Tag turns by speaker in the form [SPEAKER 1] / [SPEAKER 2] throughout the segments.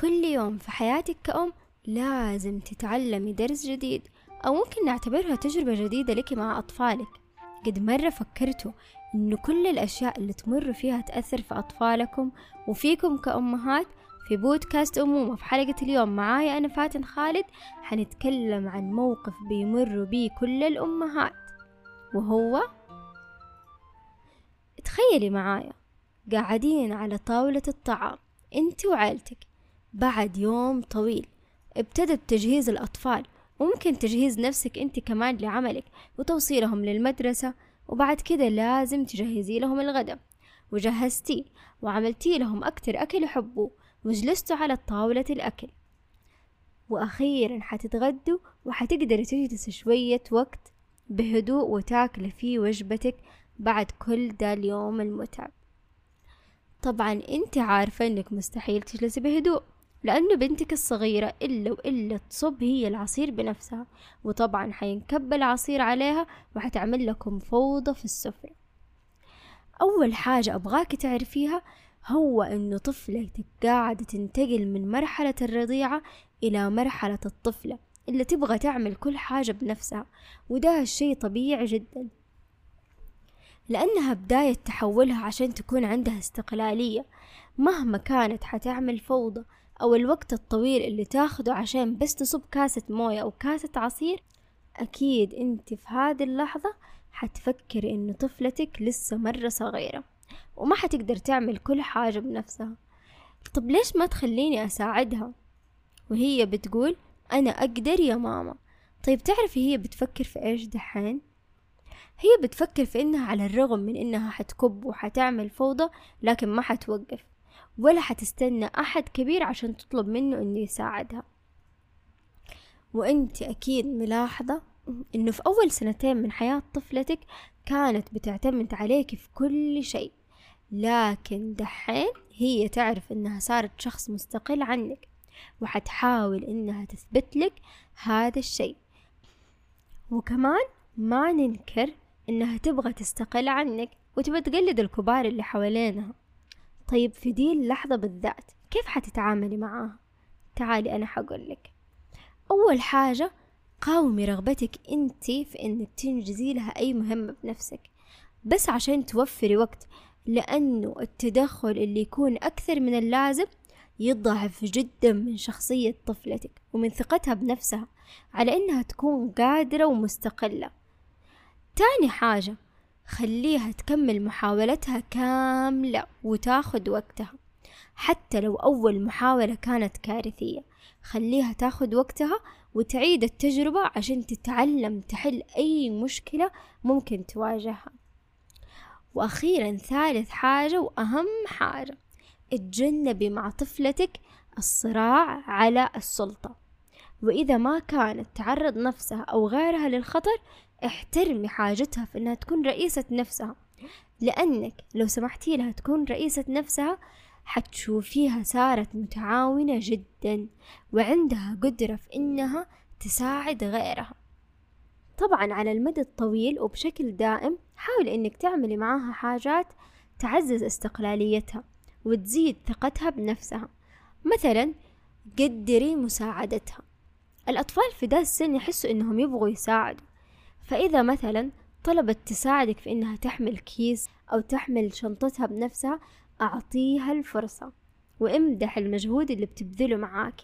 [SPEAKER 1] كل يوم في حياتك كأم لازم تتعلمي درس جديد أو ممكن نعتبرها تجربة جديدة لك مع أطفالك. قد مرة فكرتوا إنه كل الأشياء اللي تمر فيها تأثر في أطفالكم وفيكم كأمهات؟ في بودكاست أمومة في حلقة اليوم معايا أنا فاتن خالد حنتكلم عن موقف بيمر بيه كل الأمهات. وهو؟ تخيلي معايا قاعدين على طاولة الطعام أنت وعيلتك بعد يوم طويل. ابتدى بتجهيز الأطفال وممكن تجهيز نفسك أنت كمان لعملك وتوصيلهم للمدرسة وبعد كده لازم تجهزي لهم الغداء. وجهزتيه وعملتي لهم أكتر أكل يحبوه وجلستوا على طاولة الأكل. وأخيرا حتتغدوا وحتقدري تجلسي شوية وقت بهدوء وتاكلي فيه وجبتك بعد كل ده اليوم المتعب. طبعا أنت عارفة إنك مستحيل تجلسي بهدوء. لأنه بنتك الصغيرة إلا وإلا تصب هي العصير بنفسها وطبعا حينكب العصير عليها وحتعمل لكم فوضى في السفرة. أول حاجة أبغاك تعرفيها هو إنه طفلتك قاعدة تنتقل من مرحلة الرضيعة إلى مرحلة الطفلة اللي تبغى تعمل كل حاجة بنفسها وده الشي طبيعي جدا. لأنها بداية تحولها عشان تكون عندها استقلالية مهما كانت حتعمل فوضى أو الوقت الطويل اللي تاخده عشان بس تصب كاسة موية أو كاسة عصير أكيد أنت في هذه اللحظة حتفكري إنه طفلتك لسه مرة صغيرة وما حتقدر تعمل كل حاجة بنفسها. طب ليش ما تخليني أساعدها؟ وهي بتقول أنا أقدر يا ماما. طيب تعرفي هي بتفكر في إيش دحين؟ هي بتفكر في إنها على الرغم من إنها حتكب وحتعمل فوضى لكن ما حتوقف. ولا حتستنى أحد كبير عشان تطلب منه إنه يساعدها. وأنت أكيد ملاحظة إنه في أول سنتين من حياة طفلتك كانت بتعتمد عليك في كل شيء لكن دحين هي تعرف إنها صارت شخص مستقل عنك وحتحاول إنها تثبت لك هذا الشيء. وكمان ما ننكر إنها تبغى تستقل عنك وتبغى تقلد الكبار اللي حوالينها. طيب في دي اللحظة بالذات كيف حتتعاملي معاها؟ تعالي أنا حقولك أول حاجة قاومي رغبتك أنت في انك تنجزي لها أي مهمة بنفسك بس عشان توفري وقت لأنه التدخل اللي يكون أكثر من اللازم يضعف جدا من شخصية طفلتك ومن ثقتها بنفسها على إنها تكون قادرة ومستقلة تاني حاجة خليها تكمل محاولتها كاملة وتاخد وقتها. حتى لو أول محاولة كانت كارثية خليها تاخد وقتها وتعيد التجربة عشان تتعلم تحل أي مشكلة ممكن تواجهها. وأخيرا ثالث حاجة وأهم حاجة اتجنبي مع طفلتك الصراع على السلطة. وإذا ما كانت تعرض نفسها أو غيرها للخطر احترمي حاجتها في إنها تكون رئيسة نفسها. لأنك لو سمحتي لها تكون رئيسة نفسها حتشوفيها صارت متعاونة جدا وعندها قدرة في إنها تساعد غيرها. طبعا على المدى الطويل وبشكل دائم حاولي إنك تعملي معاها حاجات تعزز استقلاليتها وتزيد ثقتها بنفسها. مثلا قدري مساعدتها. الأطفال في ذا السن يحسوا إنهم يبغوا يساعدوا. فإذا مثلا طلبت تساعدك في إنها تحمل كيس أو تحمل شنطتها بنفسها أعطيها الفرصة وامدح المجهود اللي بتبذله معاك.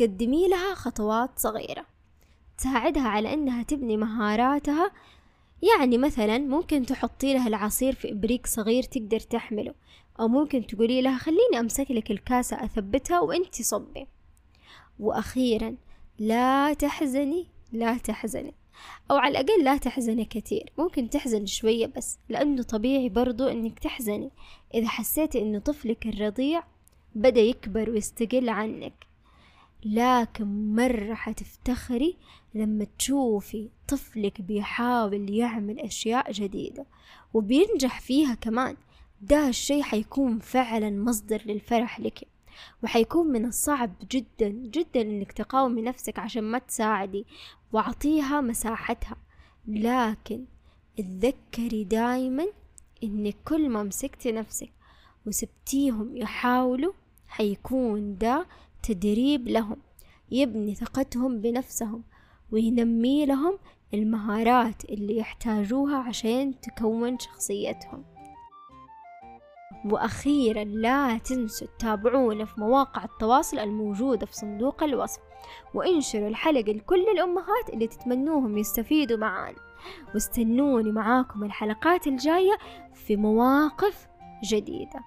[SPEAKER 1] قدمي لها خطوات صغيرة تساعدها على إنها تبني مهاراتها. يعني مثلا ممكن تحطي لها العصير في إبريق صغير تقدر تحمله أو ممكن تقولي لها خليني أمسك لك الكاسة أثبتها وإنتي صبي. وأخيرا لا تحزني لا تحزني. أو على الأقل لا تحزني كثير. ممكن تحزن شوية بس لأنه طبيعي برضو أنك تحزني. إذا حسيتي أنه طفلك الرضيع بدأ يكبر ويستقل عنك. لكن مرة حتفتخري لما تشوفي طفلك بيحاول يعمل أشياء جديدة وبينجح فيها كمان. ده الشي حيكون فعلا مصدر للفرح لك. وحيكون من الصعب جدا جدا إنك تقاومي نفسك عشان ما تساعدي. واعطيها مساحتها. لكن اتذكري دايما إنك كل ما مسكتي نفسك وسبتيهم يحاولوا حيكون ده تدريب لهم. يبني ثقتهم بنفسهم وينمي لهم المهارات اللي يحتاجوها عشان تكون شخصيتهم. وأخيرا لا تنسوا تتابعونا في مواقع التواصل الموجودة في صندوق الوصف وانشروا الحلقة لكل الأمهات اللي تتمنوهم يستفيدوا معانا واستنوني معاكم الحلقات الجاية في مواقف جديدة.